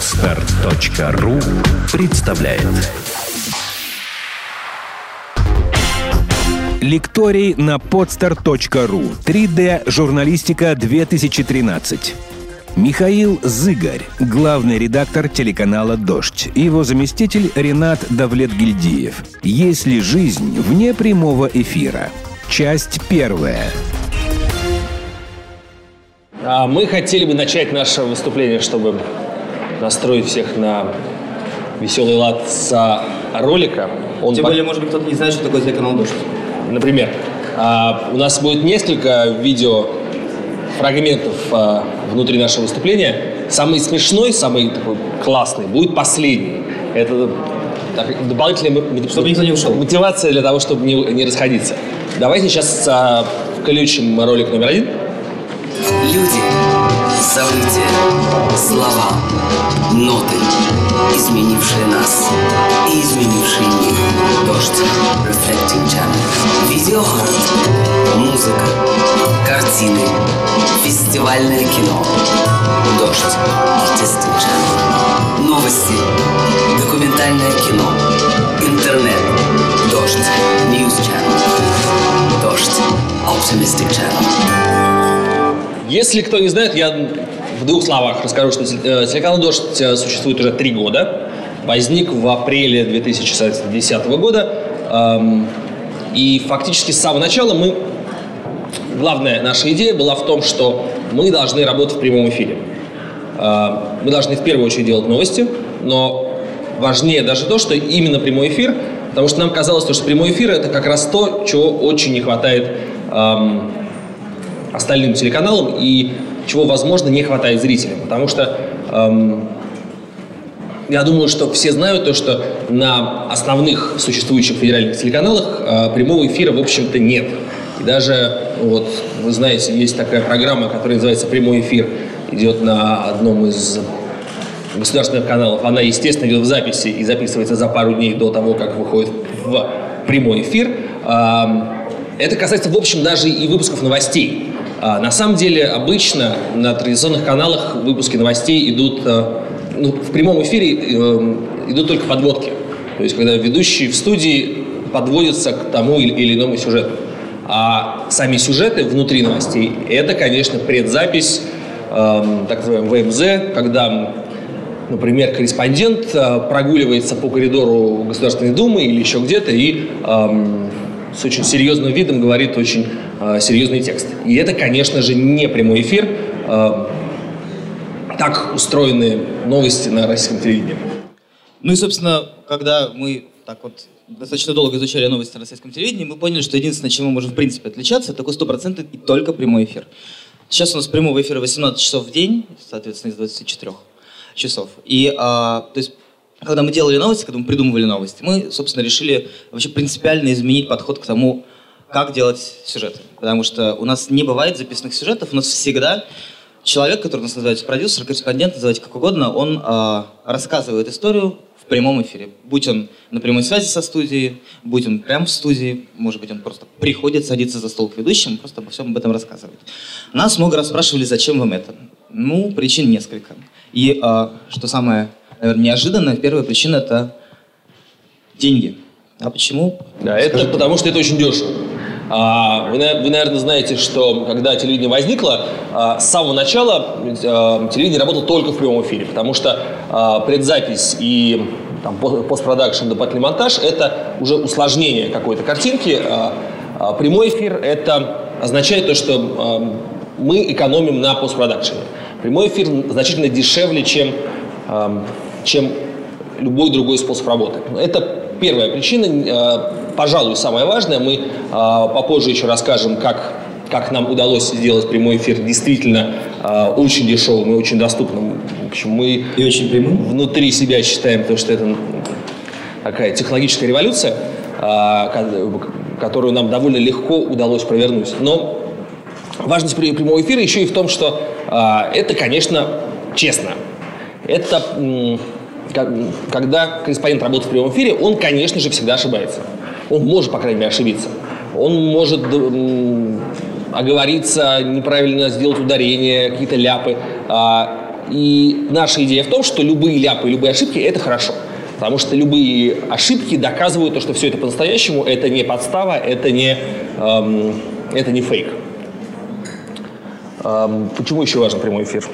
Отстар.ру представляет Лекторий на podstar.ru 3D журналистика 2013 Михаил Зыгарь, главный редактор телеканала «Дождь», и его заместитель Ренат Давлетгильдиев. «Есть ли жизнь вне прямого эфира?» Часть первая. А мы хотели бы начать наше выступление, чтобы настроить всех на веселый лад с ролика. Он Тем более, может быть, кто-то не знает, что такое телеканал «Дождь». Например, а, у нас будет несколько видео фрагментов а, внутри нашего выступления. Самый смешной, самый такой классный будет последний. Это так, дополнительная чтобы никто не ушел. мотивация для того, чтобы не, не расходиться. Давайте сейчас а, включим ролик номер один. Люди, события, слова, ноты, изменившие нас и изменившие мир. Дождь, Reflecting Channel, Видеохорд, музыка, картины, фестивальное кино. Дождь, Artistic Channel, новости, документальное кино, интернет. Дождь, News Channel. Дождь, Optimistic Channel. Если кто не знает, я в двух словах расскажу, что э, телеканал «Дождь» э, существует уже три года. Возник в апреле 2010 года. Эм, и фактически с самого начала мы... Главная наша идея была в том, что мы должны работать в прямом эфире. Э, мы должны в первую очередь делать новости, но важнее даже то, что именно прямой эфир, потому что нам казалось, что прямой эфир – это как раз то, чего очень не хватает эм, остальным телеканалам и чего, возможно, не хватает зрителям. Потому что эм, я думаю, что все знают то, что на основных существующих федеральных телеканалах э, прямого эфира, в общем-то, нет. И даже, вот, вы знаете, есть такая программа, которая называется «Прямой эфир», идет на одном из государственных каналов. Она, естественно, идет в записи и записывается за пару дней до того, как выходит в прямой эфир. Эм, это касается, в общем, даже и выпусков новостей. А, на самом деле, обычно на традиционных каналах выпуски новостей идут, э, ну, в прямом эфире э, идут только подводки. То есть, когда ведущий в студии подводится к тому или иному сюжету. А сами сюжеты внутри новостей – это, конечно, предзапись, э, так называемый ВМЗ, когда, например, корреспондент э, прогуливается по коридору Государственной Думы или еще где-то и э, с очень серьезным видом говорит очень э, серьезный текст. И это, конечно же, не прямой эфир. Э, так устроены новости на российском телевидении. Ну и, собственно, когда мы так вот достаточно долго изучали новости на российском телевидении, мы поняли, что единственное, чем мы можем в принципе отличаться, это такой стопроцентный и только прямой эфир. Сейчас у нас прямого эфира 18 часов в день, соответственно, из 24 часов. И, а, то есть, когда мы делали новости, когда мы придумывали новости, мы, собственно, решили вообще принципиально изменить подход к тому, как делать сюжеты. Потому что у нас не бывает записанных сюжетов, у нас всегда человек, который нас называется продюсер, корреспондент, называйте как угодно, он э, рассказывает историю в прямом эфире. Будь он на прямой связи со студией, будь он прямо в студии, может быть, он просто приходит, садится за стол к ведущим, просто обо всем об этом рассказывает. Нас много раз спрашивали, зачем вам это? Ну, причин несколько. И, э, что самое наверное, неожиданная. Первая причина – это деньги. А почему? Да, это потому что это очень дешево. А, вы, вы, наверное, знаете, что когда телевидение возникло, а, с самого начала а, телевидение работало только в прямом эфире, потому что предзапись и там, постпродакшн, дополнительный монтаж – это уже усложнение какой-то картинки. Прямой эфир – это означает то, что мы экономим на постпродакшене. Прямой эфир значительно дешевле, чем чем любой другой способ работы. Это первая причина, э, пожалуй, самая важная. Мы э, попозже еще расскажем, как, как нам удалось сделать прямой эфир действительно э, очень дешевым и очень доступным. В общем, мы и очень прямым. внутри себя считаем, то, что это такая технологическая революция, которую нам довольно легко удалось провернуть. Но важность прямого эфира еще и в том, что это, конечно, честно. Это когда корреспондент работает в прямом эфире, он, конечно же, всегда ошибается. Он может, по крайней мере, ошибиться. Он может оговориться, неправильно сделать ударение, какие-то ляпы. А, И наша идея в том, что любые ляпы, любые ошибки – это хорошо. Потому что любые ошибки доказывают то, что все это по-настоящему, это не подстава, это не, эм, это не фейк. Эм, почему еще важен прямой эфир?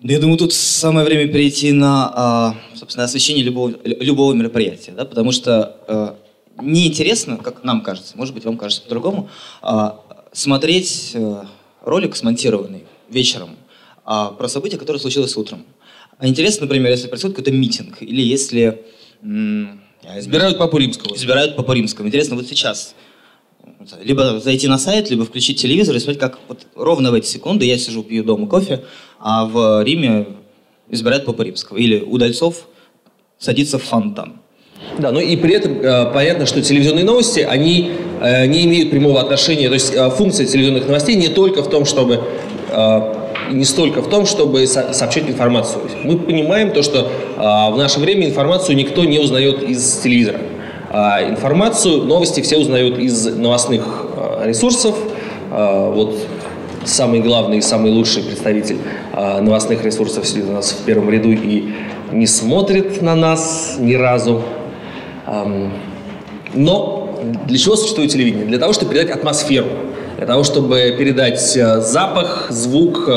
Я думаю, тут самое время перейти на, а, собственно, освещение любого, любого мероприятия, да, потому что э, неинтересно, как нам кажется, может быть, вам кажется по-другому, а, смотреть э, ролик, смонтированный вечером, а, про событие, которое случилось утром. А интересно, например, если происходит какой-то митинг, или если... Избирают Папу Римского. Избирают Папу Римского. Интересно, вот сейчас либо зайти на сайт, либо включить телевизор и смотреть, как вот ровно в эти секунды я сижу, пью дома кофе, а в Риме избирают Папу Римского. Или Удальцов садится в фонтан. Да, но и при этом э, понятно, что телевизионные новости, они э, не имеют прямого отношения, то есть э, функция телевизионных новостей не только в том, чтобы э, не столько в том, чтобы со сообщать информацию. Мы понимаем то, что э, в наше время информацию никто не узнает из телевизора. А информацию, новости все узнают из новостных э, ресурсов. Э, вот самый главный и самый лучший представитель новостных ресурсов сидит у нас в первом ряду и не смотрит на нас ни разу. Но для чего существует телевидение? Для того, чтобы передать атмосферу, для того, чтобы передать запах, звук,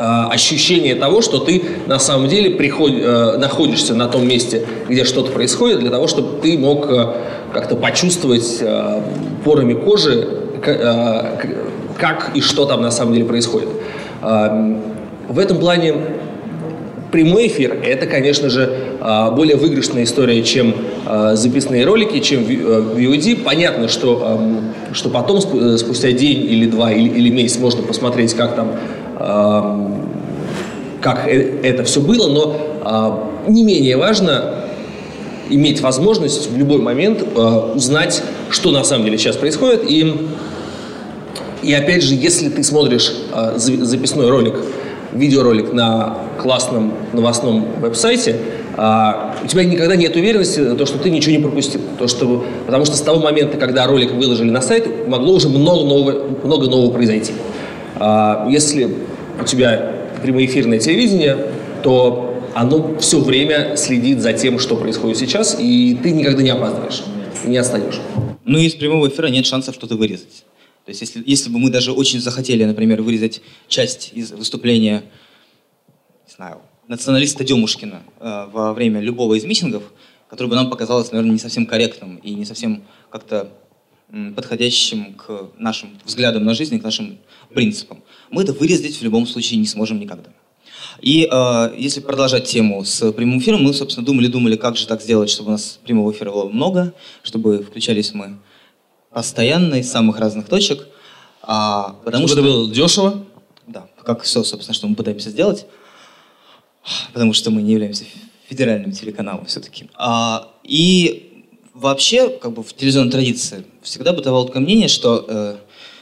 ощущение того, что ты на самом деле приход, э, находишься на том месте, где что-то происходит, для того, чтобы ты мог э, как-то почувствовать порами кожи, как и что там на самом деле происходит. В этом плане прямой эфир – это, конечно же, более выигрышная история, чем записные ролики, чем VOD. Понятно, что, что потом, спустя день или два или, или месяц, можно посмотреть, как там как э, это все было, но а, не менее важно иметь возможность в любой момент а, узнать, что на самом деле сейчас происходит. И, и опять же, если ты смотришь а, записной ролик, видеоролик на классном новостном веб-сайте, у тебя никогда нет уверенности, то, что ты ничего не пропустил. То, что, потому что с того момента, когда ролик выложили на сайт, могло уже много нового, много нового произойти. Если у тебя прямоэфирное телевидение, то оно все время следит за тем, что происходит сейчас, и ты никогда не опаздываешь, не отстаешь. Ну и из прямого эфира нет шансов что-то вырезать. То есть если, если бы мы даже очень захотели, например, вырезать часть из выступления, не знаю, националиста Демушкина э, во время любого из митингов, который бы нам показалось, наверное, не совсем корректным и не совсем как-то подходящим к нашим взглядам на жизнь, к нашим принципам. Мы это вырезать в любом случае не сможем никогда. И э, если продолжать тему с прямым эфиром, мы, собственно, думали-думали, как же так сделать, чтобы у нас прямого эфира было много, чтобы включались мы постоянно из самых разных точек. А, потому чтобы что это было дешево? Да, как все, собственно, что мы пытаемся сделать. Потому что мы не являемся федеральным телеканалом все-таки. А, и вообще, как бы в телевизионной традиции всегда бытовало такое мнение, что э,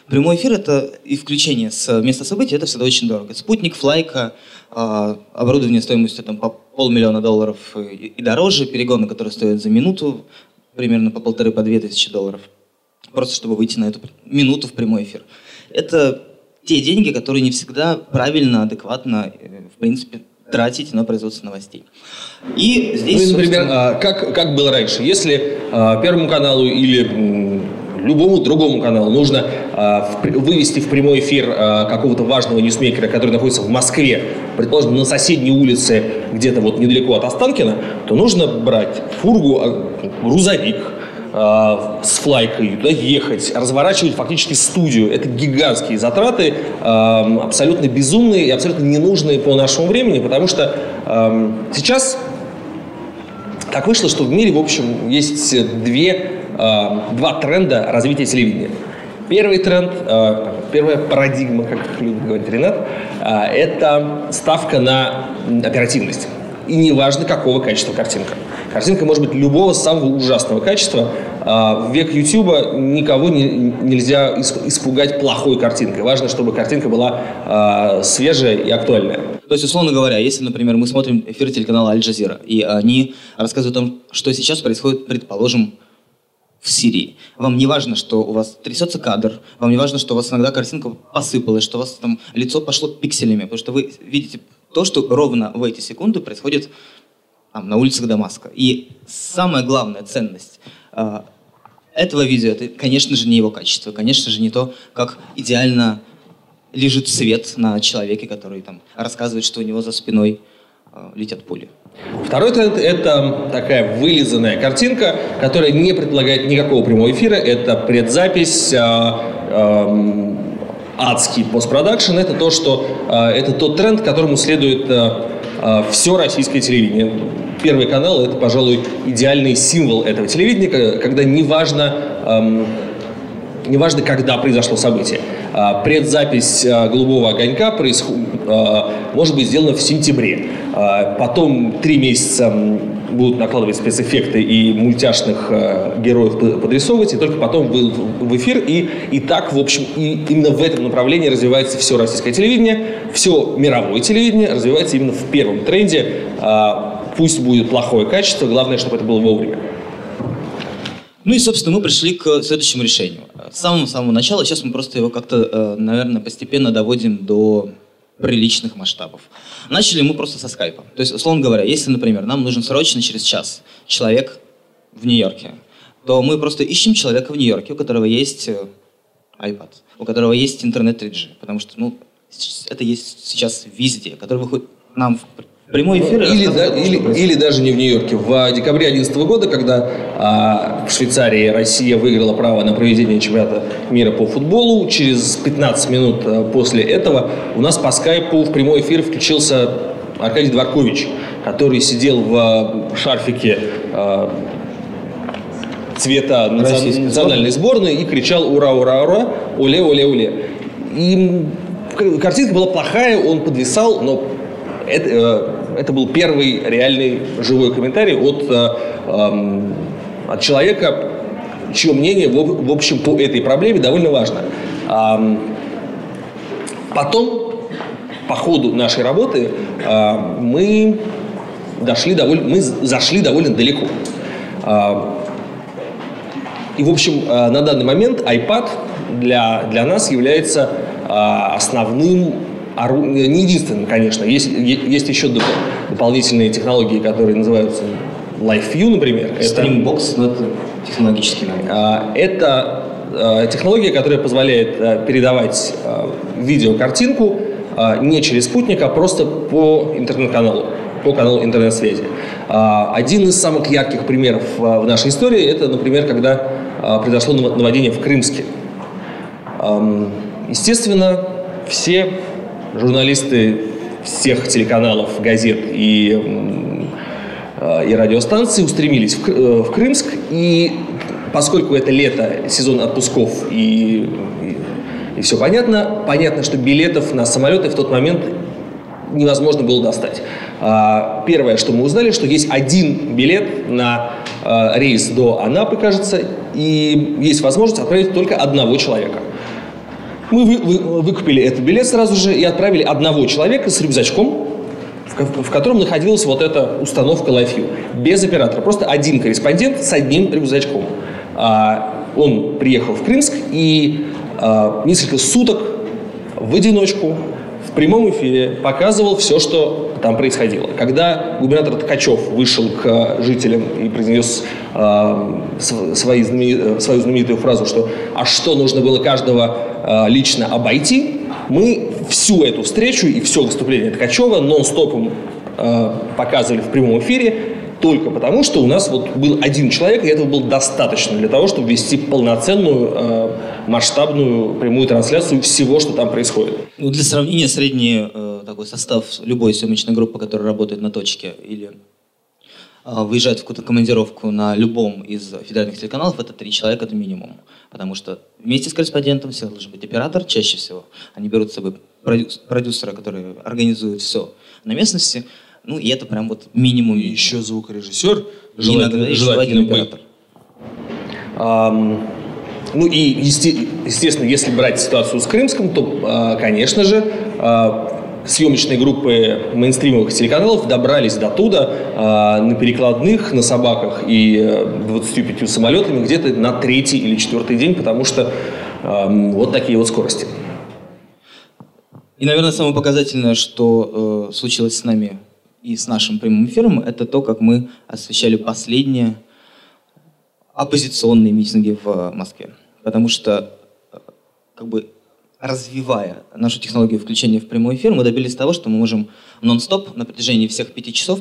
прямой эфир это и включение с места событий это всегда очень дорого. Спутник, флайка, э, оборудование стоимостью там по полмиллиона долларов и, и дороже, перегоны, которые стоят за минуту примерно по полторы, по две тысячи долларов. Просто чтобы выйти на эту минуту в прямой эфир. Это те деньги, которые не всегда правильно, адекватно, э, в принципе, тратить на производство новостей. И здесь, ну, например, собственно... как, как было раньше, если а, Первому каналу или любому другому каналу нужно в, вывести в прямой эфир а, какого-то важного ньюсмейкера, который находится в Москве, предположим, на соседней улице, где-то вот недалеко от Останкина, то нужно брать фургу, а, грузовик, э, с флайкой, туда ехать, разворачивать фактически студию. Это гигантские затраты, э, абсолютно безумные и абсолютно ненужные по нашему времени, потому что э, сейчас так вышло, что в мире, в общем, есть две, э, два тренда развития телевидения. Первый тренд, э, первая парадигма, как любит говорить Ренат, э, это ставка на оперативность. И неважно, какого качества картинка. Картинка может быть любого самого ужасного качества. А, в век YouTube никого не, нельзя испугать плохой картинкой. Важно, чтобы картинка была а, свежая и актуальная. То есть, условно говоря, если, например, мы смотрим эфир телеканала Аль Джазира, и они рассказывают о том, что сейчас происходит, предположим, в Сирии. Вам не важно, что у вас трясется кадр, вам не важно, что у вас иногда картинка посыпалась, что у вас там лицо пошло пикселями, потому что вы видите то, что ровно в эти секунды происходит там, на улицах Дамаска. И самая главная ценность э, этого видео, это, конечно же, не его качество, конечно же, не то, как идеально лежит свет на человеке, который там рассказывает, что у него за спиной э, летят пули. Второй тренд – это такая вылизанная картинка, которая не предполагает никакого прямого эфира. Это предзапись, э, э, адский постпродакшн. Это то, что э, это тот тренд, которому следует э, э, все российское телевидение. Первый канал – это, пожалуй, идеальный символ этого телевидения, когда неважно, эм, неважно, когда произошло событие. А, предзапись а, «Голубого огонька» происход... А, может быть сделана в сентябре. Потом три месяца будут накладывать спецэффекты и мультяшных героев подрисовывать, и только потом в эфир. И, и так, в общем, и именно в этом направлении развивается все российское телевидение, все мировое телевидение развивается именно в первом тренде. Пусть будет плохое качество, главное, чтобы это было вовремя. Ну и, собственно, мы пришли к следующему решению. С самого-самого начала, сейчас мы просто его как-то, э, наверное, постепенно доводим до приличных масштабов. Начали мы просто со скайпа. То есть, условно говоря, если, например, нам нужен срочно через час человек в Нью-Йорке, то мы просто ищем человека в Нью-Йорке, у которого есть э, iPad, у которого есть интернет 3G, потому что ну, это есть сейчас везде, который выходит нам Прямой эфир. Или, да, или, или даже не в Нью-Йорке. В декабре 2011 года, когда а, в Швейцарии Россия выиграла право на проведение чемпионата мира по футболу, через 15 минут а, после этого у нас по скайпу в прямой эфир включился Аркадий Дворкович, который сидел в а, шарфике а, цвета национальной сборной и кричал «Ура, ура, ура! Оле, оле, оле!» И картинка была плохая, он подвисал, но это, э, это был первый реальный живой комментарий от, э, эм, от человека, чье мнение, в, в общем, по этой проблеме довольно важно. Эм, потом, по ходу нашей работы, э, мы дошли довольно, мы зашли довольно далеко. Э, и, в общем, э, на данный момент iPad для, для нас является э, основным не единственным, конечно. Есть, есть еще дополнительные технологии, которые называются LiveView, например. Streambox, но это технологический момент. А, это а, технология, которая позволяет а, передавать видеокартинку не через спутник, а просто по интернет-каналу, по каналу интернет-связи. Один из самых ярких примеров в нашей истории – это, например, когда произошло наводнение в Крымске. Естественно, все журналисты всех телеканалов, газет и, и радиостанций устремились в, э, в Крымск. И поскольку это лето, сезон отпусков и, и, и все понятно, понятно, что билетов на самолеты в тот момент невозможно было достать. А, первое, что мы узнали, что есть один билет на а, рейс до Анапы, кажется, и есть возможность отправить только одного человека. Мы вы, вы, выкупили этот билет сразу же и отправили одного человека с рюкзачком, в, в котором находилась вот эта установка LiveView. Без оператора. Просто один корреспондент с одним рюкзачком. А, он приехал в Крымск и а, несколько суток в одиночку в прямом эфире показывал все, что там происходило. Когда губернатор Ткачев вышел к жителям и произнес э, свои знамени, свою знаменитую фразу, что «а что нужно было каждого лично обойти», мы всю эту встречу и все выступление Ткачева нон-стопом э, показывали в прямом эфире, только потому, что у нас вот был один человек, и этого было достаточно для того, чтобы вести полноценную, э, масштабную прямую трансляцию всего, что там происходит. Ну, для сравнения, средний э, такой состав любой съемочной группы, которая работает на точке или э, выезжает в какую-то командировку на любом из федеральных телеканалов, это три человека, это минимум. Потому что вместе с корреспондентом всегда должен быть оператор, чаще всего. Они берут с собой продюсера, который организует все на местности, ну, и это прям вот минимум. И еще звукорежиссер, желательно, желательно оператор. Um, ну и, естественно, если брать ситуацию с Крымском, то, а, конечно же, а, съемочные группы мейнстримовых телеканалов добрались до туда э, на перекладных, на собаках и э, 25 самолетами где-то на третий или четвертый день, потому что э, вот такие вот скорости. И, наверное, самое показательное, что э, случилось с нами и с нашим прямым эфиром, это то, как мы освещали последние оппозиционные митинги в Москве. Потому что, э, как бы развивая нашу технологию включения в прямой эфир, мы добились того, что мы можем нон-стоп на протяжении всех пяти часов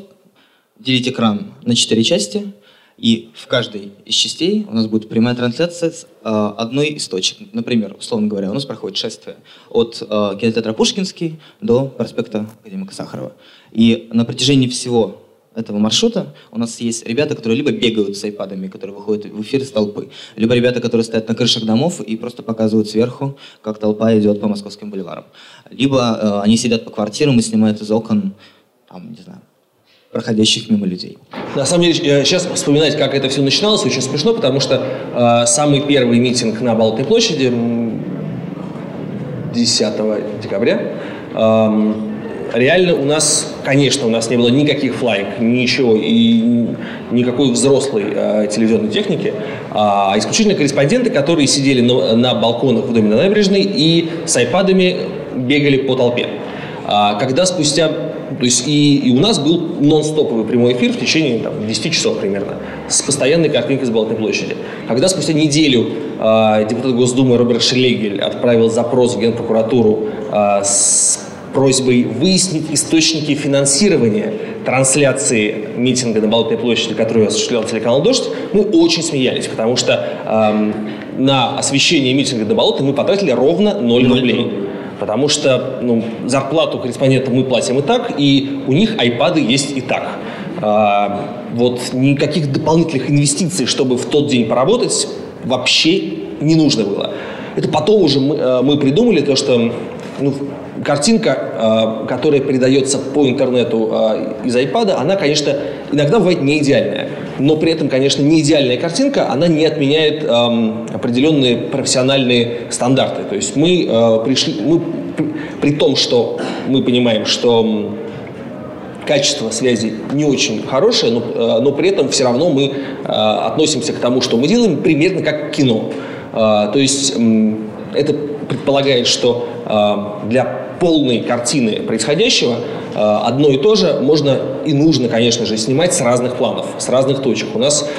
делить экран на четыре части, и в каждой из частей у нас будет прямая трансляция с э, одной из точек. Например, условно говоря, у нас проходит шествие от э, кинотеатра Пушкинский до проспекта Академика Сахарова. И на протяжении всего этого маршрута у нас есть ребята, которые либо бегают с айпадами, которые выходят в эфир с толпы, либо ребята, которые стоят на крышах домов и просто показывают сверху, как толпа идет по московским бульварам. Либо э, они сидят по квартирам и снимают из окон, там, не знаю, проходящих мимо людей. На самом деле, сейчас вспоминать, как это все начиналось, очень смешно, потому что э, самый первый митинг на Болотной площади 10 декабря э, реально у нас, конечно, у нас не было никаких флайк, ничего, и никакой взрослой э, телевизионной техники, а исключительно корреспонденты, которые сидели на, на балконах в доме на набережной и с айпадами бегали по толпе. А, когда спустя то есть и, и у нас был нон-стоповый прямой эфир в течение там, 10 часов примерно, с постоянной картинкой с Болотной площади. Когда спустя неделю э, депутат Госдумы Роберт Шлегель отправил запрос в Генпрокуратуру э, с просьбой выяснить источники финансирования трансляции митинга на Болотной площади, которую осуществлял телеканал «Дождь», мы очень смеялись, потому что эм, на освещение митинга на Болотной мы потратили ровно 0 рублей. Потому что ну, зарплату корреспондента мы платим и так, и у них айпады есть и так. А, вот никаких дополнительных инвестиций, чтобы в тот день поработать, вообще не нужно было. Это потом уже мы, э, мы придумали то, что ну, картинка, э, которая передается по интернету э, из iPad, она, конечно, иногда бывает не идеальная. Но при этом, конечно, не идеальная картинка, она не отменяет эм, определенные профессиональные стандарты. То есть мы э, пришли, мы при том, что мы понимаем, что качество связи не очень хорошее, но, но при этом все равно мы э, относимся к тому, что мы делаем, примерно как кино. Э, то есть э, это предполагает, что э, для полной картины происходящего э, одно и то же можно и нужно, конечно же, снимать с разных планов, с разных точек. У нас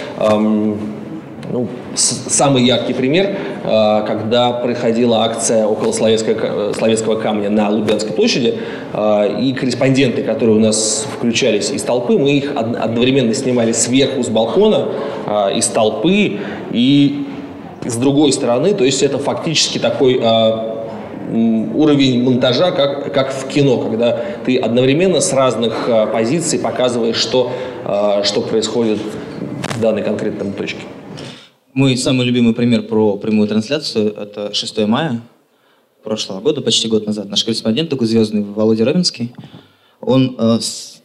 ну, самый яркий пример, э, когда проходила акция около Словецкого, Словецкого камня на Лубянской площади, э, и корреспонденты, которые у нас включались из толпы, мы их одновременно снимали сверху с балкона, из толпы и с другой стороны, то есть это фактически такой уровень монтажа, как, как в кино, когда ты одновременно с разных э, позиций показываешь, что, э, что происходит в данной конкретной точке. Мой самый любимый пример про прямую трансляцию – это 6 мая прошлого года, почти год назад. Наш корреспондент, такой звездный Володя Ровенский, он э, с,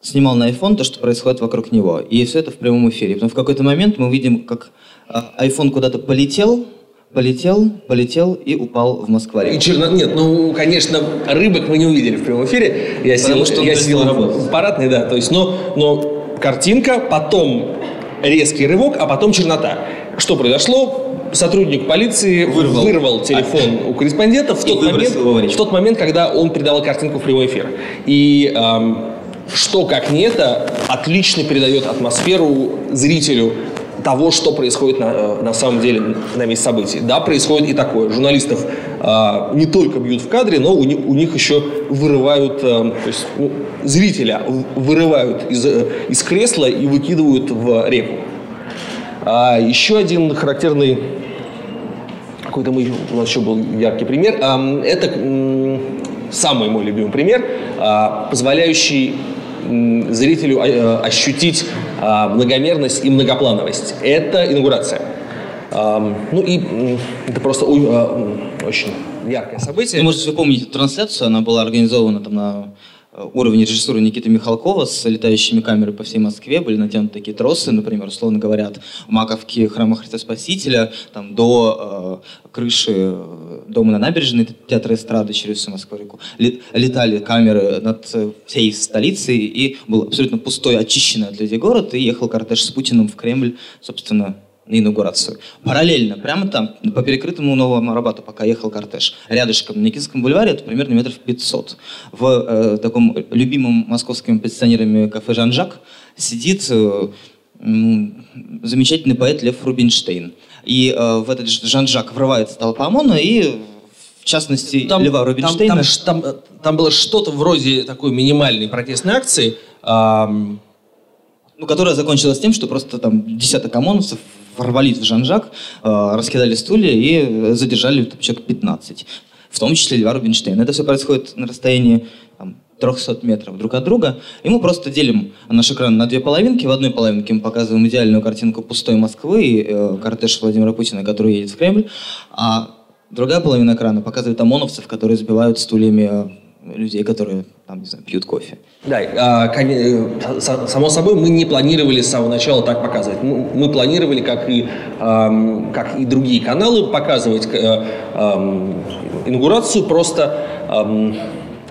снимал на iPhone то, что происходит вокруг него. И все это в прямом эфире. Потом в какой-то момент мы видим, как э, iPhone куда-то полетел, полетел, полетел и упал в Москву. И черно... Нет, ну, конечно, рыбок мы не увидели в прямом эфире. Я Потому сидел, что я сидел в парадной, да. То есть, но, но картинка, потом резкий рывок, а потом чернота. Что произошло? Сотрудник полиции вырвал, вырвал телефон а, у корреспондента в тот, момент, в тот момент, когда он передавал картинку в прямой эфир. И эм, что, как не это, отлично передает атмосферу зрителю того, что происходит на, э, на самом деле на месте событий. Да, происходит и такое. Журналистов э, не только бьют в кадре, но у, них, у них еще вырывают, э, то есть ну, зрителя вырывают из, э, из кресла и выкидывают в реку. А еще один характерный какой-то мой, у нас еще был яркий пример. Э, это э, самый мой любимый пример, э, позволяющий зрителю э, ощутить а, многомерность и многоплановость. Это инаугурация. Ну и это просто а, очень яркое событие. Вы можете помнить трансляцию, она была организована там на уровня режиссуры Никиты Михалкова с летающими камерами по всей Москве. Были натянуты такие тросы, например, условно говоря, от Маковки храма Христа Спасителя там, до э, крыши э, дома на набережной театра эстрады через всю Москву-реку. Летали камеры над всей столицей, и был абсолютно пустой, очищенный от людей город, и ехал кортеж с Путиным в Кремль, собственно, на инаугурацию. Параллельно, прямо там, по перекрытому Новому Арбату, пока ехал кортеж, рядышком на Никитском бульваре, это примерно метров 500. В э, таком любимом московскими позиционерами кафе «Жан-Жак» сидит э, замечательный поэт Лев Рубинштейн. И э, в этот Жан-Жак врывается толпа ОМОНа, и в частности там, Льва Рубинштейна... Там, там, там было что-то вроде такой минимальной протестной акции, эм... ну, которая закончилась тем, что просто там десяток ОМОНовцев ворвались в Жан-Жак, э, раскидали стулья и задержали человек 15. В том числе Льва Рубинштейна. Это все происходит на расстоянии там, 300 метров друг от друга. И мы просто делим наш экран на две половинки. В одной половинке мы показываем идеальную картинку пустой Москвы и э, кортеж Владимира Путина, который едет в Кремль. А другая половина экрана показывает ОМОНовцев, которые сбивают стульями э, людей, которые там, не знаю, пьют кофе. Да, а, э, само собой, мы не планировали с самого начала так показывать. Мы планировали, как и, как и другие каналы, показывать э, инаугурацию просто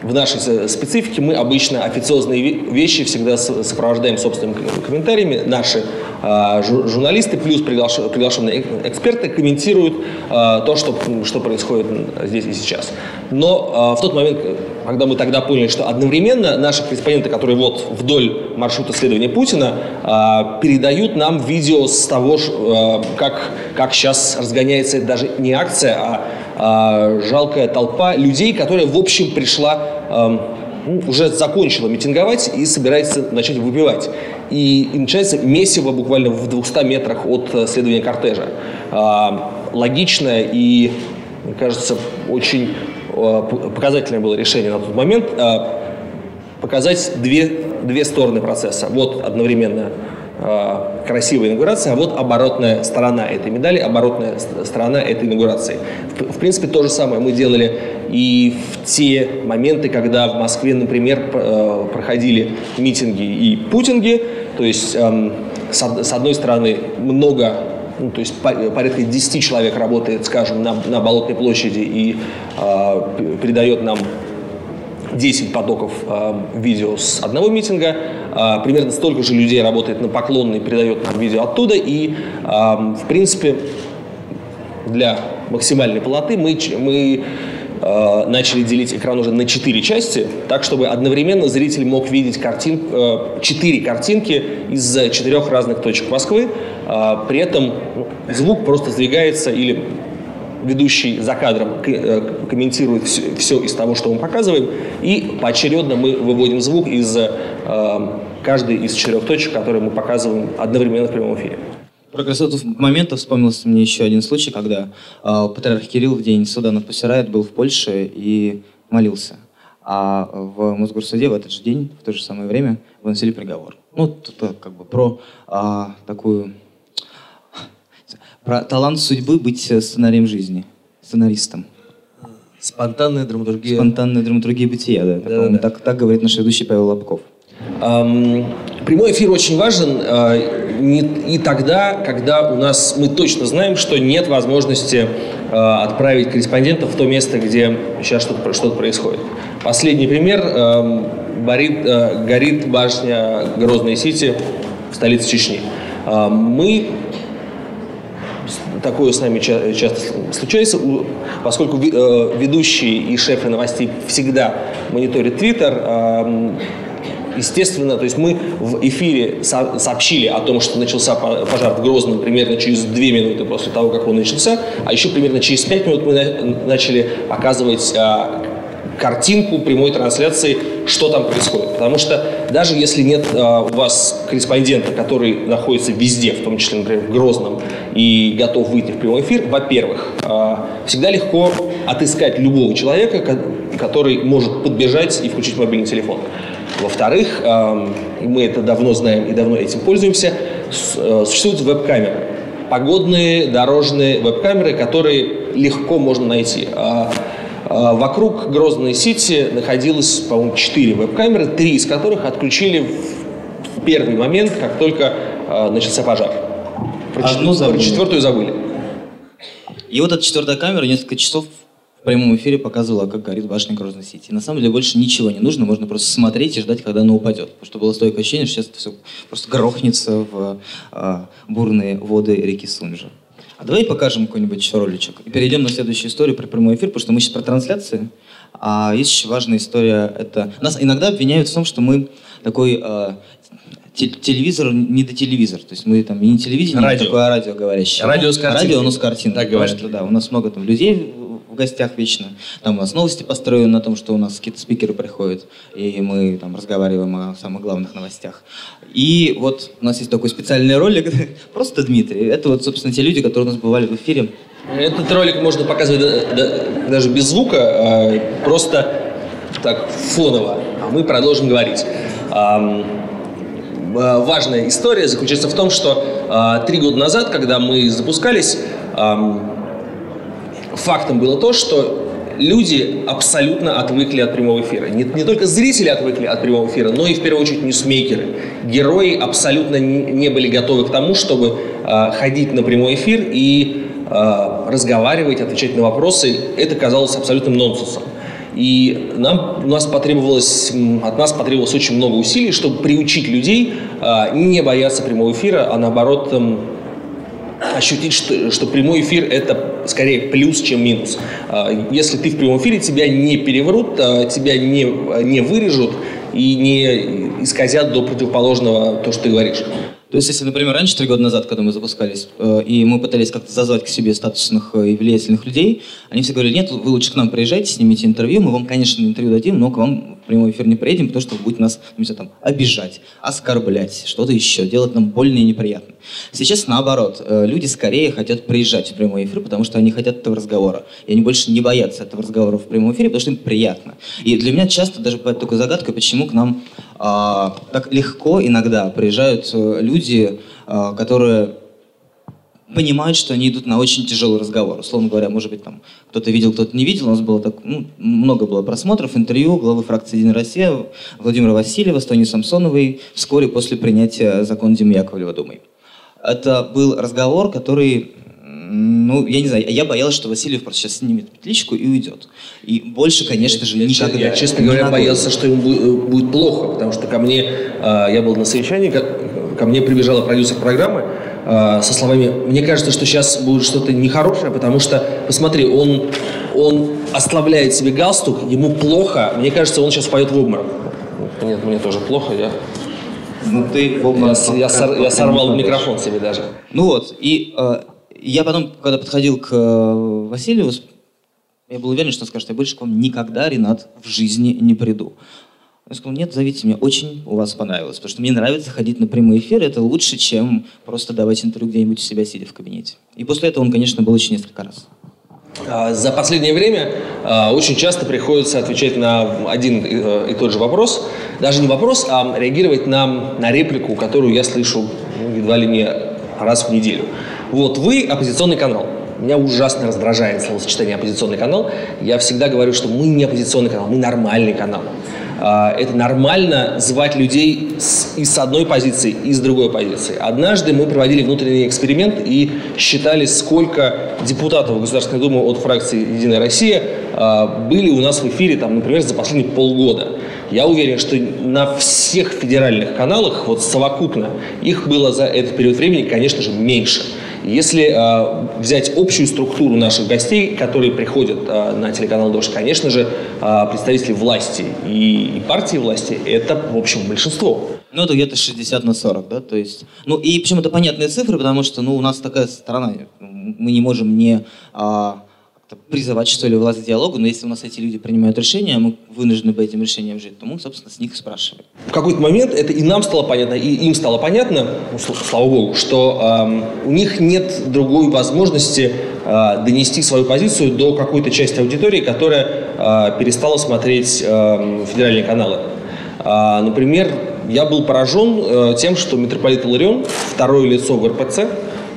в нашей специфике мы обычно официозные вещи всегда сопровождаем собственными комментариями. Наши э, журналисты плюс приглашенные эксперты комментируют э, то, что, что происходит здесь и сейчас. Но э, в тот момент, когда мы тогда поняли, что одновременно наши корреспонденты, которые вот вдоль маршрута следования Путина, передают нам видео с того, как, как сейчас разгоняется даже не акция, а э, жалкая толпа людей, которая, в общем, пришла э, уже закончила митинговать и собирается начать выпивать. И, и начинается месиво буквально в 200 метрах от э, следования кортежа. Э, логичное и, мне кажется, очень э, показательное было решение на тот момент э, показать две, две стороны процесса. Вот одновременно красивая инаугурация, а вот оборотная сторона этой медали, оборотная сторона этой инаугурации. В, в принципе, то же самое мы делали и в те моменты, когда в Москве, например, э, проходили митинги и путинги, то есть эм, с одной стороны много ну, то есть порядка 10 человек работает, скажем, на, на Болотной площади и э, передает нам 10 потоков э, видео с одного митинга, э, примерно столько же людей работает на Поклонной, передает нам видео оттуда, и, э, в принципе, для максимальной полноты мы, мы э, начали делить экран уже на четыре части, так, чтобы одновременно зритель мог видеть картин, э, четыре картинки из четырех разных точек Москвы, э, при этом звук просто сдвигается или ведущий за кадром э, комментирует все, все из того, что мы показываем, и поочередно мы выводим звук из э, каждой из четырех точек, которые мы показываем одновременно в прямом эфире. Про красоту момента вспомнился мне еще один случай, когда э, патриарх Кирилл в день суда над Пассерает был в Польше и молился. А в Мосгорсуде в этот же день, в то же самое время, выносили приговор. Ну, тут как бы про а, такую про талант судьбы быть э, сценарием жизни, сценаристом. Спонтанная драматургия. Спонтанная драматургия бытия, да. да, да, да. Так, так говорит наш ведущий Павел Лобков. Эм, прямой эфир очень важен э, не, и тогда, когда у нас мы точно знаем, что нет возможности э, отправить корреспондентов в то место, где сейчас что-то что происходит. Последний пример. Э, горит, э, горит башня Грозной Сити в столице Чечни. Э, мы такое с нами часто случается, поскольку э, ведущие и шефы новостей всегда мониторят Твиттер, естественно, то есть мы в эфире сообщили о том, что начался пожар в Грозном примерно через две минуты после того, как он начался, а еще примерно через пять минут мы начали показывать э, картинку прямой трансляции, что там происходит. Потому что даже если нет а, у вас корреспондента, который находится везде, в том числе, например, в Грозном, и готов выйти в прямой эфир, во-первых, а, всегда легко отыскать любого человека, который может подбежать и включить мобильный телефон. Во-вторых, а, мы это давно знаем и давно этим пользуемся, а, существуют веб-камеры. Погодные, дорожные веб-камеры, которые легко можно найти. А, вокруг Грозной Сити находилось, по-моему, четыре веб-камеры, три из которых отключили в первый момент, как только а, начался пожар. Про, Одну чет- про забыли. четвертую забыли. И вот эта четвертая камера несколько часов в прямом эфире показывала, как горит башня Грозной Сити. И на самом деле больше ничего не нужно, можно просто смотреть и ждать, когда она упадет. Потому что было стойкое ощущение, что сейчас это все просто грохнется в а, бурные воды реки Сунжа. А давай покажем какой-нибудь еще роличек. И перейдем на следующую историю про прямой эфир, потому что мы сейчас про трансляции. А есть еще важная история. Это нас иногда обвиняют в том, что мы такой те- телевизор не до телевизор. То есть мы там не телевидение, Радио. такое, а радио говорящее. Радио с картинкой. Радио, но с картинкой. Так говорят. Что, да, у нас много там людей в гостях вечно. Там у нас новости построены на том, что у нас какие-то спикеры приходят, и мы там разговариваем о самых главных новостях. И вот у нас есть такой специальный ролик, просто Дмитрий. Это вот, собственно, те люди, которые у нас бывали в эфире. Этот ролик можно показывать да- даже без звука, а, просто так фоново, а мы продолжим говорить. А, Важная история заключается в том, что а, три года назад, когда мы запускались, фактом было то, что люди абсолютно отвыкли от прямого эфира. Не, не только зрители отвыкли от прямого эфира, но и в первую очередь ньюсмейкеры. Герои абсолютно не, были готовы к тому, чтобы а, ходить на прямой эфир и а, разговаривать, отвечать на вопросы. Это казалось абсолютным нонсенсом. И нам, у нас потребовалось, от нас потребовалось очень много усилий, чтобы приучить людей а, не бояться прямого эфира, а наоборот ощутить, что, что прямой эфир это скорее плюс, чем минус. А, Если ты в прямом эфире, тебя не переврут, а, тебя не, не вырежут и не исказят до противоположного то, что ты говоришь. То есть, если, например, раньше, три года назад, когда мы запускались, э, и мы пытались как-то зазвать к себе статусных э, и влиятельных людей, они все говорили, нет, вы лучше к нам приезжайте, снимите интервью, мы вам, конечно, интервью дадим, но к вам прямой эфир не приедем, потому что вы будете нас, не знаю, там, обижать, оскорблять, что-то еще, делать нам больно и неприятно. Сейчас наоборот, э, люди скорее хотят приезжать в прямой эфир, потому что они хотят этого разговора, и они больше не боятся этого разговора в прямом эфире, потому что им приятно. И для меня часто даже бывает такой загадкой, почему к нам а, так легко иногда приезжают э, люди, а, которые понимают, что они идут на очень тяжелый разговор. Условно говоря, может быть, там кто-то видел, кто-то не видел. У нас было так, ну, много было просмотров, интервью главы фракции «Единая Россия» Владимира Васильева с Тони Самсоновой вскоре после принятия закона Димы Яковлева Думой. Это был разговор, который, ну, я не знаю, я боялась, что Васильев просто сейчас снимет петличку и уйдет. И больше, конечно же, Я, че- никогда. я, честно Ни говоря, боялся, что ему бу- будет плохо, потому что ко мне, а, я был на совещании, ко мне прибежала продюсер программы а, со словами, мне кажется, что сейчас будет что-то нехорошее, потому что, посмотри, он, он ослабляет себе галстук, ему плохо, мне кажется, он сейчас поет в обморок. Нет, мне тоже плохо, я, Ну, ты я, с- я сор- я сорвал микрофон себе даже. Ну вот, и э, я потом, когда подходил к э, Васильеву, с- я был уверен, что он скажет, я больше к вам никогда, Ренат, в жизни не приду. Я сказал, нет, зовите меня, очень у вас понравилось, потому что мне нравится ходить на прямой эфир, это лучше, чем просто давать интервью где-нибудь у себя, сидя в кабинете. И после этого он, конечно, был еще несколько раз. А, За последнее время а, очень часто приходится отвечать на один э, и тот же вопрос. Даже не вопрос, а реагировать на, на реплику, которую я слышу ну, едва ли не раз в неделю. Вот вы оппозиционный канал. Меня ужасно раздражает словосочетание оппозиционный канал. Я всегда говорю, что мы не оппозиционный канал, мы нормальный канал. А, Это нормально звать людей с, и с одной позиции, и с другой позиции. Однажды мы проводили внутренний эксперимент и считали, сколько депутатов Государственной Думы от фракции «Единая Россия» а, были у нас в эфире, там, например, за последние полгода. Я уверен, что на всех федеральных каналах, вот совокупно, их было за этот период времени, конечно же, меньше. Если э, взять общую структуру наших гостей, которые приходят э, на телеканал «Дождь», конечно же, э, представители власти и, и партии власти – это, в общем, большинство. Ну, это где-то 60 на 40, да, то есть... Ну, и причем это понятные цифры, потому что, ну, у нас такая страна, мы не можем не а, как-то призывать, что ли, власть к диалогу, но если у нас эти люди принимают решения, мы вынуждены по этим решениям жить, то мы, собственно, с них спрашиваем. В какой-то момент это и нам стало понятно, и им стало понятно, ну, сл- слава богу, что эм, у них нет другой возможности э, донести свою позицию до какой-то части аудитории, которая э, перестала смотреть эм, федеральные каналы. А, например, я был поражен э, тем, что митрополит Иларион, второе лицо в РПЦ,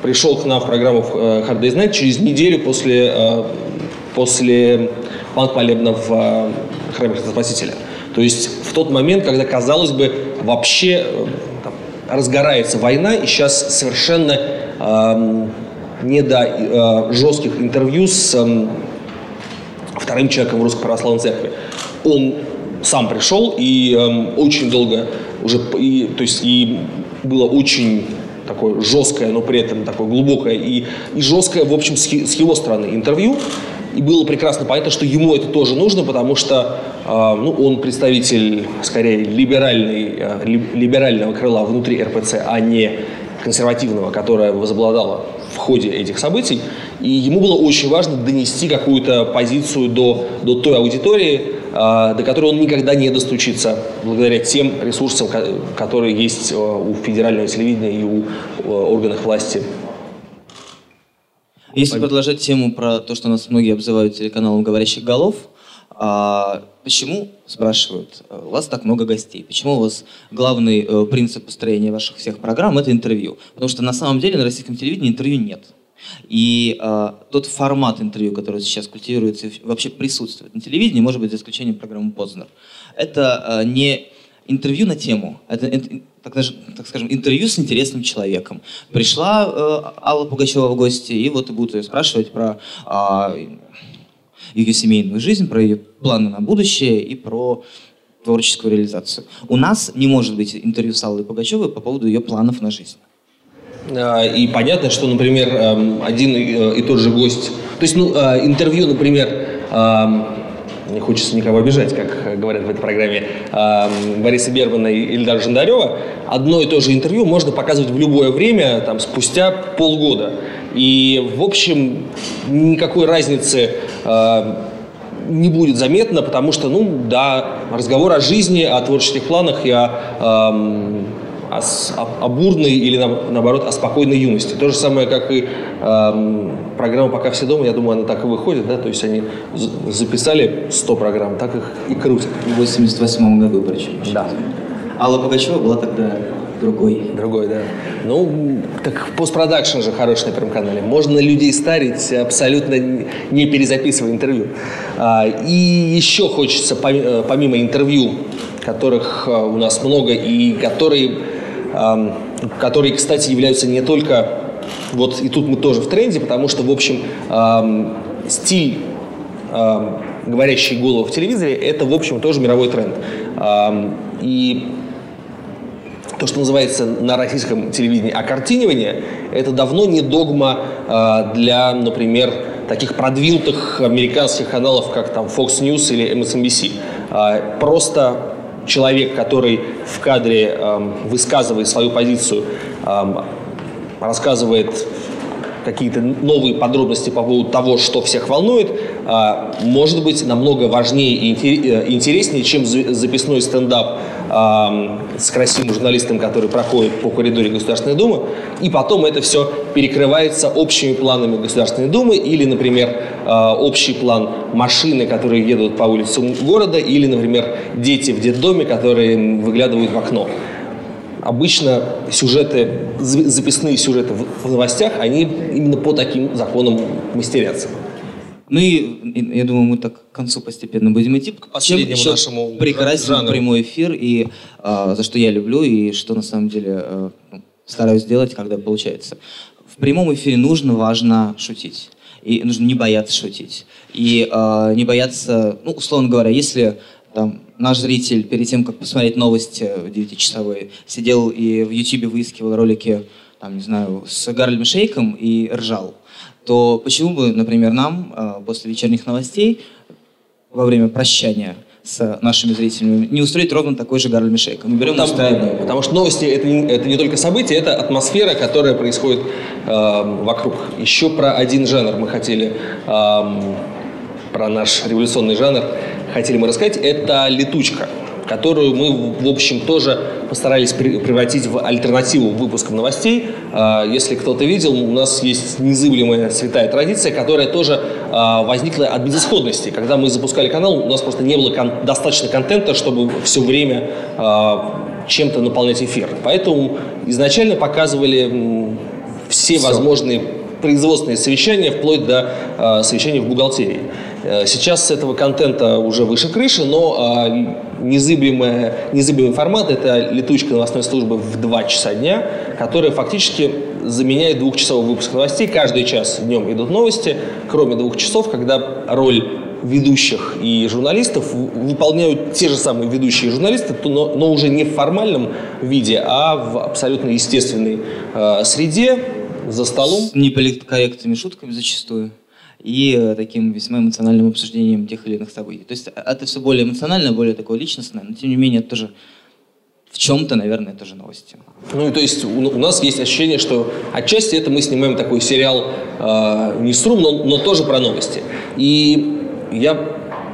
пришел к нам в программу э, Hard Day's Night через неделю после, э, после банк молебна в э, храме Христа Спасителя. То есть в тот момент, когда, казалось бы, вообще там, разгорается война, и сейчас совершенно э, не до э, жестких интервью с э, вторым человеком в Русской Православной Церкви. Он сам пришел и э, очень долго уже, и, то есть и было очень такое жесткое, но при этом такое глубокое и, и жесткое, в общем, с, с его стороны интервью. И было прекрасно понятно, что ему это тоже нужно, потому что э, ну, он представитель, скорее, либеральной, э, либерального крыла внутри РПЦ, а не консервативного, которое возобладало в ходе этих событий. И ему было очень важно донести какую-то позицию до, до той аудитории, до которой он никогда не достучится, благодаря тем ресурсам, которые есть э, у федерального телевидения и у э, органов власти если продолжать тему про то, что нас многие обзывают телеканалом говорящих голов, а, почему, спрашивают, у вас так много гостей? Почему у вас главный э, принцип построения ваших всех программ – это интервью? Потому что на самом деле на российском телевидении интервью нет. И э, тот формат интервью, который сейчас культивируется вообще присутствует на телевидении, может быть, за исключением программы «Познер», это э, не интервью на тему, это, так, так скажем, интервью с интересным человеком. Пришла э, Алла Пугачева в гости, и вот и будут ее спрашивать про э, ее семейную жизнь, про ее планы на будущее и про творческую реализацию. У нас не может быть интервью с Аллой Пугачевой по поводу ее планов на жизнь. А, и понятно, что, например, эм, один и тот же гость, то есть, ну, э, интервью, например, эм, не хочется никого обижать, как говорят в этой программе, Бориса Бермана или даже Жандарева, одно и то же интервью можно показывать в любое время, там, спустя полгода. И, в общем, никакой разницы не будет заметно, потому что, ну, да, разговор о жизни, о творческих планах и о, э, о, о бурной или, наоборот, о спокойной юности. То же самое, как и э, программа «Пока все дома», я думаю, она так и выходит, да, то есть они записали 100 программ, так их и крутят. В 88 году причем. Да. Алла Пугачева была тогда другой. Другой, да. Ну, так постпродакшн же хороший на Первом канале. Можно людей старить, абсолютно не перезаписывая интервью. А, и еще хочется, э, помимо интервью, которых э, у нас много, и которые, которые, кстати, являются не только вот и тут мы тоже в тренде, потому что, в общем, стиль говорящие головы в телевизоре, это, в общем, тоже мировой тренд. И то, что называется на российском телевидении окартинивание, это давно не догма э, для, например, таких продвинутых американских каналов, как там Fox News или MSNBC. Э, просто человек, который в кадре э, высказывает свою позицию, э, рассказывает какие-то новые подробности по поводу того, что всех волнует, а, может быть намного важнее и э, интереснее, чем записной стендап с красивым журналистом, который проходит по коридоре Государственной Думы, и потом это все перекрывается общими планами Государственной Думы или, например, общий план машины, которые едут по улицам города, или, например, дети в детдоме, которые выглядывают в окно обычно сюжеты, записные сюжеты в новостях, они именно по таким законам мастерятся. Ну и я думаю, мы так к концу постепенно будем идти. К последнему Чем нашему прекрасен жанру. прямой эфир, и а, за что я люблю, и что на самом деле а, стараюсь делать, когда получается. В прямом эфире нужно, важно шутить. И нужно не бояться шутить. И а, не бояться, ну, условно говоря, если там, наш зритель перед тем, как посмотреть новости 9-часовые, сидел и в YouTube выискивал ролики, там, не знаю, с Гарлем Шейком и ржал, то почему бы, например, нам э, после вечерних новостей во время прощания с нашими зрителями не устроить ровно такой же Гарлем Шейк? Мы берем потому, устраиваем. Потому что новости это не, это не только события, это атмосфера, которая происходит э, вокруг. Еще про один жанр мы хотели, э, про наш революционный жанр хотели мы рассказать, это летучка, которую мы, в общем, тоже постарались превратить в альтернативу выпускам новостей. А, если кто-то видел, у нас есть незыблемая святая традиция, которая тоже а, возникла от безысходности. Когда мы запускали канал, у нас просто не было кон- достаточно контента, чтобы все время а, чем-то наполнять эфир. Поэтому изначально показывали все, все. возможные производственные совещания, вплоть до совещаний в бухгалтерии. Э, сейчас с этого контента уже выше крыши, но а, незыблемый, незыблемый формат – это летучка новостной службы в 2 часа дня, которая фактически заменяет двухчасовой выпуск новостей. Каждый час днем идут новости, кроме двух часов, когда роль ведущих и журналистов выполняют те же самые ведущие журналисты, но, но уже не в формальном виде, а в абсолютно естественной э, среде, за столом. С неполиткорректными шутками зачастую и э, таким весьма эмоциональным обсуждением тех или иных событий. То есть э, это все более эмоциональное, более такое личностное, но тем не менее это тоже в чем-то, наверное, тоже новости. Ну и то есть у, нас есть ощущение, что отчасти это мы снимаем такой сериал э, не струм, но, но тоже про новости. И я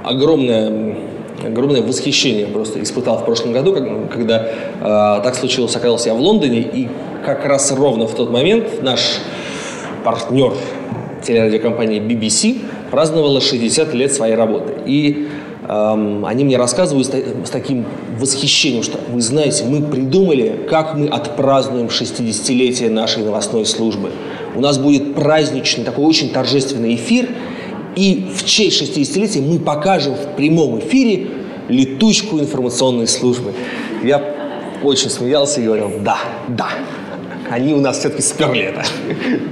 огромное огромное восхищение просто испытал в прошлом году, когда э, так случилось, оказался я в Лондоне, и как раз ровно в тот момент наш партнер телерадиокомпания BBC праздновала 60 лет своей работы. И эм, они мне рассказывают с, с таким восхищением, что вы знаете, мы придумали, как мы отпразднуем 60-летие нашей новостной службы. У нас будет праздничный, такой очень торжественный эфир – и в честь 60-летия мы покажем в прямом эфире летучку информационной службы. Я очень смеялся и говорил, да, да, они у нас все-таки сперли это.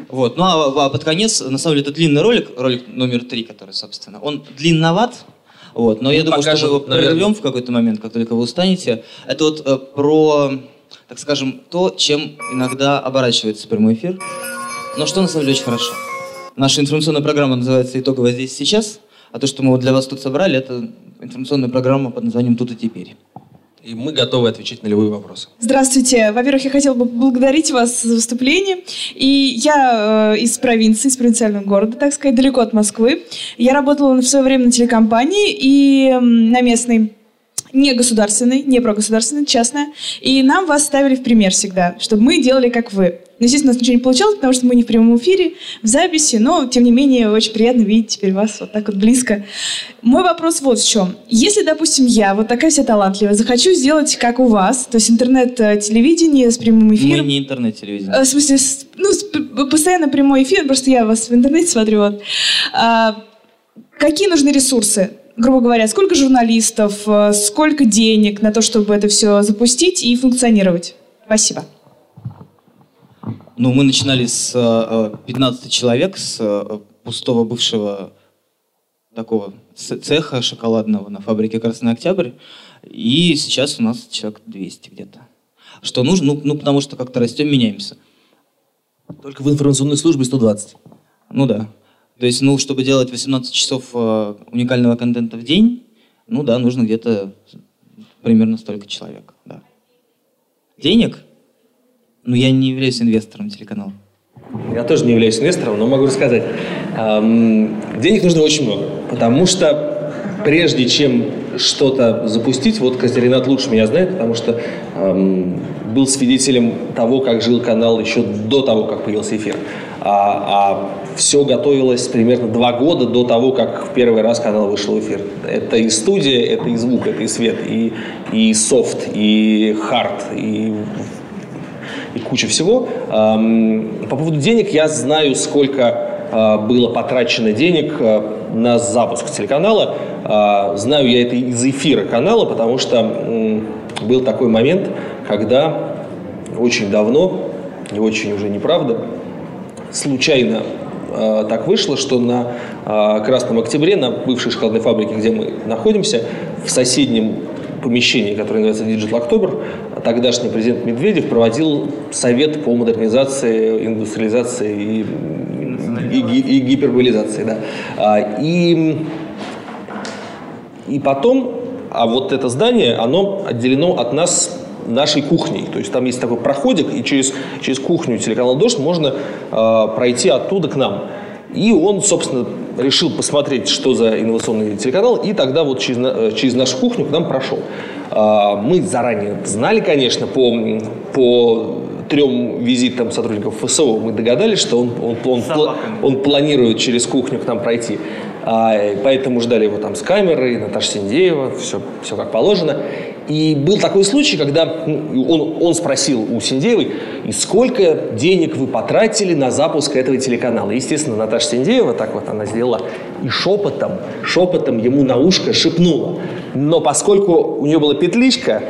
Вот, ну а, а под конец, на самом деле, это длинный ролик, ролик номер три, который, собственно, он длинноват, вот, но ну, я думаю, покажем, что мы его прервем в какой-то момент, как только вы устанете. Это вот э, про, так скажем, то, чем иногда оборачивается прямой эфир, но что на самом деле очень хорошо. Наша информационная программа называется «Итоговая здесь сейчас», а то, что мы вот для вас тут собрали, это информационная программа под названием «Тут и теперь». И мы готовы отвечать на любые вопросы. Здравствуйте. Во-первых, я хотела бы поблагодарить вас за выступление. И я э, из провинции, из провинциального города, так сказать, далеко от Москвы. Я работала в свое время на телекомпании и э, на местной не государственной, не прогосударственной, частная. И нам вас ставили в пример всегда, чтобы мы делали как вы. Но, естественно, у нас ничего не получалось, потому что мы не в прямом эфире, в записи, но, тем не менее, очень приятно видеть теперь вас вот так вот близко. Мой вопрос вот в чем. Если, допустим, я, вот такая вся талантливая, захочу сделать как у вас, то есть интернет-телевидение с прямым эфиром... Мы не интернет-телевидение. Э, в смысле, ну, постоянно прямой эфир, просто я вас в интернете смотрю. Вот. А, какие нужны ресурсы? грубо говоря, сколько журналистов, э, сколько денег на то, чтобы это все запустить и функционировать? Спасибо. Ну, мы начинали с 15 э, человек, с э, пустого бывшего такого цеха шоколадного на фабрике «Красный Октябрь». И сейчас у нас человек 200 где-то. Что нужно? Ну, ну потому что как-то растем, меняемся. Только в информационной службе 120. Ну да. То есть, ну, чтобы делать 18 часов э, уникального контента в день, ну да, нужно где-то примерно столько человек. Да. Денег? Ну, я не являюсь инвестором телеканала. Я тоже не являюсь инвестором, но могу рассказать. Денег нужно очень много, потому что прежде чем что-то запустить, вот Катеринат лучше меня знает, потому что был свидетелем того, как жил канал еще до того, как появился эфир. А, а все готовилось примерно два года до того, как в первый раз канал вышел в эфир. Это и студия, это и звук, это и свет, и, и софт, и хард, и и куча всего. По поводу денег я знаю, сколько а, было потрачено денег а, на запуск телеканала. А, знаю я это из эфира канала, потому что был такой момент, когда очень давно, и очень уже неправда, случайно так вышло, что на Красном Октябре, на бывшей шоколадной фабрике, где мы находимся, в соседнем помещении, которое называется Digital October, тогдашний президент Медведев проводил совет по модернизации, индустриализации и, и, и, и гиперболизации. Да. А, и, и потом, а вот это здание, оно отделено от нас нашей кухней. То есть там есть такой проходик, и через, через кухню телеканала «Дождь» можно э, пройти оттуда к нам. И он, собственно, решил посмотреть, что за инновационный телеканал, и тогда вот через, э, через нашу кухню к нам прошел. А, мы заранее знали, конечно, по, по трем визитам сотрудников ФСО мы догадались, что он, он, он, он, он планирует через кухню к нам пройти. А, поэтому ждали его там с камерой, Наташа Синдеева, все, все как положено. И был такой случай, когда ну, он, он спросил у Синдеевой, и сколько денег вы потратили на запуск этого телеканала. Естественно, Наташа Синдеева, так вот она сделала, и шепотом, шепотом ему на ушко шепнула. Но поскольку у нее была петличка,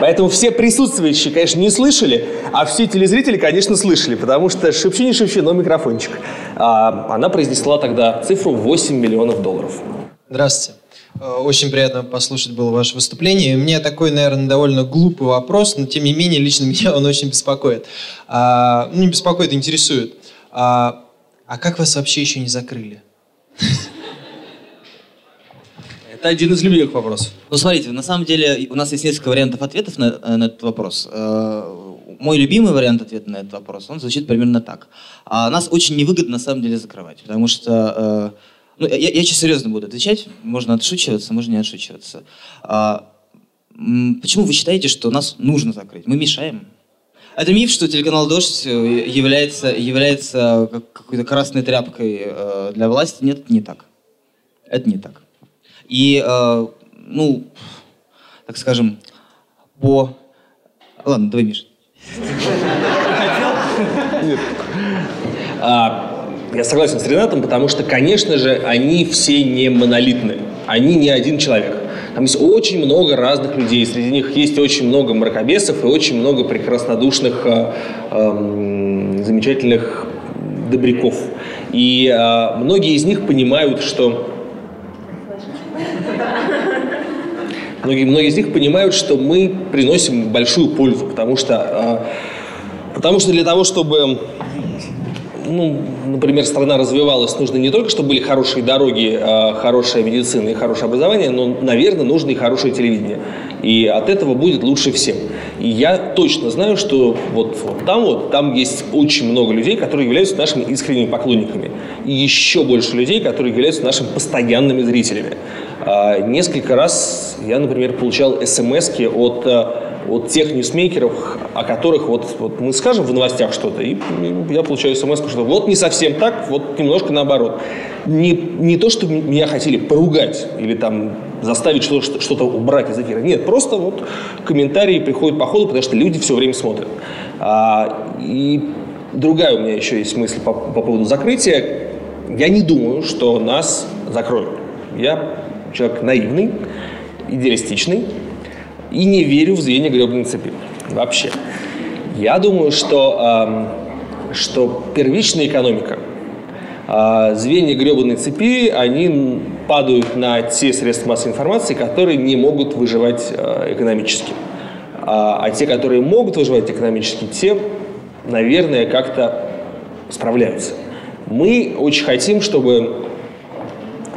Поэтому все присутствующие, конечно, не слышали, а все телезрители, конечно, слышали, потому что шепчи не шепчи, но микрофончик. А, она произнесла тогда цифру 8 миллионов долларов. Здравствуйте. Э, очень приятно послушать было ваше выступление. У меня такой, наверное, довольно глупый вопрос, но тем не менее лично меня он очень беспокоит. А, ну, не беспокоит, интересует. А, а как вас вообще еще не закрыли? Это один из любимых вопросов. Ну, смотрите, на самом деле у нас есть несколько вариантов ответов на, э, на этот вопрос. Э, мой любимый вариант ответа на этот вопрос, он звучит примерно так. А нас очень невыгодно на самом деле закрывать, потому что ну, я, я сейчас серьезно буду отвечать. Можно отшучиваться, можно не отшучиваться. А, почему вы считаете, что нас нужно закрыть? Мы мешаем. Это миф, что телеканал «Дождь» является, является какой-то красной тряпкой э, для власти. Нет, это не так. Это не так. И, э, ну, так скажем, по... Ладно, давай, Миша. Нет. Я согласен с Ренатом, потому что, конечно же, они все не монолитны. Они не один человек. Там есть очень много разных людей. Среди них есть очень много мракобесов и очень много прекраснодушных, э, э, замечательных добряков. И э, многие из них понимают, что многие, многие из них понимают, что мы приносим большую пользу, потому что, э, потому что для того, чтобы ну, например, страна развивалась, нужно не только, чтобы были хорошие дороги, а хорошая медицина и хорошее образование, но, наверное, нужно и хорошее телевидение. И от этого будет лучше всем. И я точно знаю, что вот, вот там вот, там есть очень много людей, которые являются нашими искренними поклонниками. И еще больше людей, которые являются нашими постоянными зрителями. А, несколько раз я, например, получал смс от а, от тех ньюсмейкеров, о которых вот, вот мы скажем в новостях что-то, и я получаю смс, что вот не совсем так, вот немножко наоборот. Не, не то, что меня хотели поругать или там заставить что-то, что-то убрать из эфира. Нет, просто вот комментарии приходят по ходу, потому что люди все время смотрят. А, и другая у меня еще есть мысль по, по поводу закрытия. Я не думаю, что нас закроют. Я человек наивный, идеалистичный, и не верю в звенья гребаной цепи. Вообще. Я думаю, что, э, что первичная экономика, э, звенья гребаной цепи, они падают на те средства массовой информации, которые не могут выживать э, экономически. А, а те, которые могут выживать экономически, те, наверное, как-то справляются. Мы очень хотим, чтобы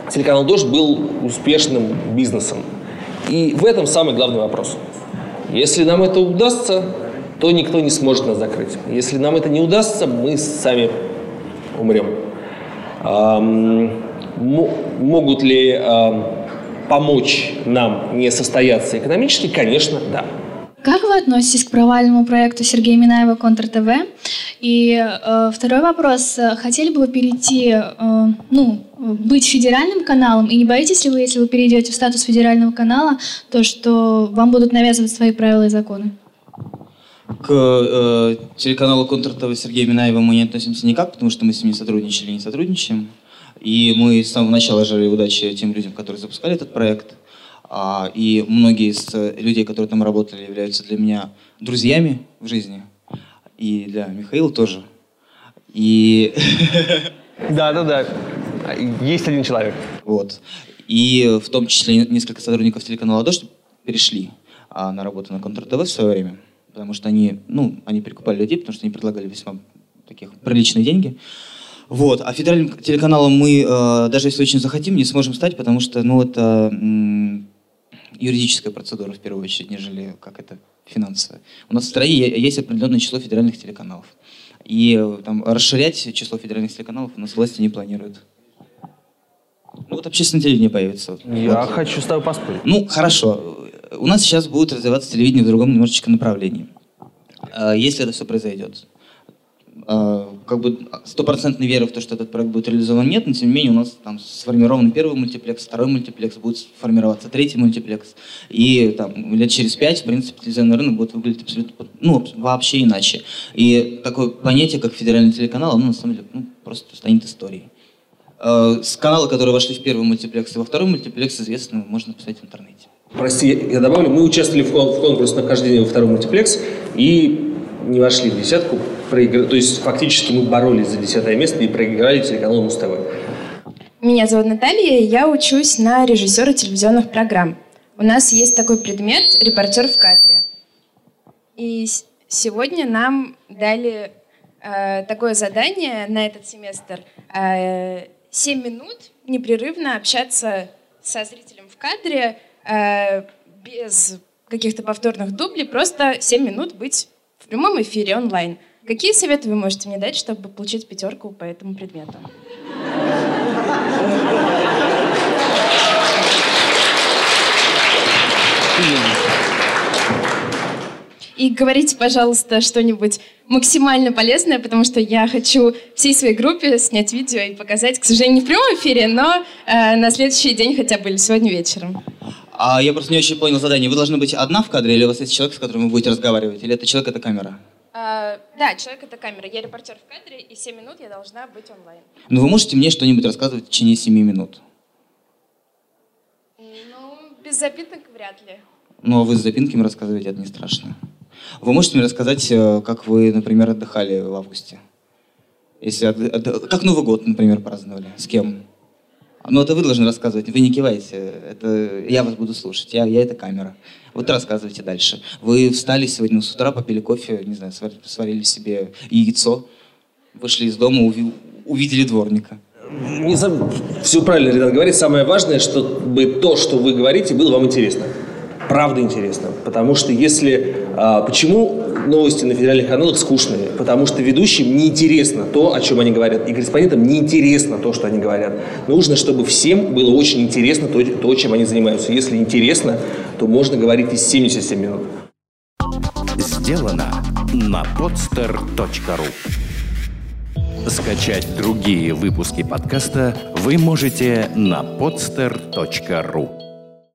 телеканал «Дождь» был успешным бизнесом, и в этом самый главный вопрос. Если нам это удастся, то никто не сможет нас закрыть. Если нам это не удастся, мы сами умрем. могут ли помочь нам не состояться экономически? Конечно, да. Как вы относитесь к провальному проекту Сергея Минаева «Контр ТВ»? И э, второй вопрос. Хотели бы вы перейти, э, ну, быть федеральным каналом? И не боитесь ли вы, если вы перейдете в статус федерального канала, то что вам будут навязывать свои правила и законы? К э, телеканалу «Контр ТВ» Сергея Минаева мы не относимся никак, потому что мы с ним не сотрудничали не сотрудничаем. И мы с самого начала желали удачи тем людям, которые запускали этот проект. А, и многие из э, людей, которые там работали, являются для меня друзьями в жизни. И для Михаила тоже. И... Да, да, да. Есть один человек. Вот. И в том числе несколько сотрудников телеканала «Дождь» перешли а, на работу на Контр ТВ в свое время, потому что они, ну, они перекупали людей, потому что они предлагали весьма таких приличные деньги. Вот. А федеральным телеканалом мы, э, даже если очень захотим, не сможем стать, потому что, ну, это юридическая процедура в первую очередь, нежели как это финансовая. У нас в стране есть определенное число федеральных телеканалов. И э, там, расширять число федеральных телеканалов у нас власти не планируют. Ну вот общественное телевидение появится. Я вот. хочу с тобой поспорить. Ну, хорошо. У нас сейчас будет развиваться телевидение в другом немножечко направлении. Э, если это все произойдет. Э, как бы стопроцентной веры в то, что этот проект будет реализован нет, но тем не менее у нас там сформирован первый мультиплекс, второй мультиплекс, будет формироваться третий мультиплекс. И там лет через пять, в принципе, телевизионный рынок будет выглядеть абсолютно, ну, вообще иначе. И такое понятие, как федеральный телеканал, оно на самом деле ну, просто станет историей. Э, с канала, которые вошли в первый мультиплекс и во второй мультиплекс, известно, можно посмотреть в интернете. Прости, я добавлю, мы участвовали в, кон- в конкурсе на вхождение во второй мультиплекс и не вошли в десятку, проигр... то есть фактически мы боролись за десятое место и проиграли телеканалу Муз-ТВ. Меня зовут Наталья, я учусь на режиссера телевизионных программ. У нас есть такой предмет «Репортер в кадре». И сегодня нам дали э, такое задание на этот семестр. Э, 7 минут непрерывно общаться со зрителем в кадре э, без каких-то повторных дублей, просто 7 минут быть прямом эфире онлайн. Какие советы вы можете мне дать, чтобы получить пятерку по этому предмету? И говорите, пожалуйста, что-нибудь максимально полезное, потому что я хочу всей своей группе снять видео и показать, к сожалению, не в прямом эфире, но э, на следующий день хотя бы или сегодня вечером. А я просто не очень понял задание. Вы должны быть одна в кадре, или у вас есть человек, с которым вы будете разговаривать? Или это человек, это камера? А, да, человек это камера. Я репортер в кадре, и 7 минут я должна быть онлайн. Ну, вы можете мне что-нибудь рассказывать в течение 7 минут? Ну, без запинок вряд ли. Ну, а вы с запинками рассказываете, это не страшно. Вы можете мне рассказать, э, как вы, например, отдыхали в августе? Если от, от, как Новый год, например, праздновали? С кем? Ну, это вы должны рассказывать, вы не киваете. Это я вас буду слушать, я, я это камера. Вот рассказывайте дальше. Вы встали сегодня с утра, попили кофе, не знаю, сварили, сварили себе яйцо, вышли из дома, уви, увидели дворника. Не сам, все правильно Ренат говорит. Самое важное, чтобы то, что вы говорите, было вам интересно. Правда интересно. Потому что если... А, почему новости на федеральных каналах скучные? Потому что ведущим неинтересно то, о чем они говорят. И корреспондентам неинтересно то, что они говорят. Нужно, чтобы всем было очень интересно то, то чем они занимаются. Если интересно, то можно говорить и 77 минут. Сделано на podster.ru Скачать другие выпуски подкаста вы можете на podster.ru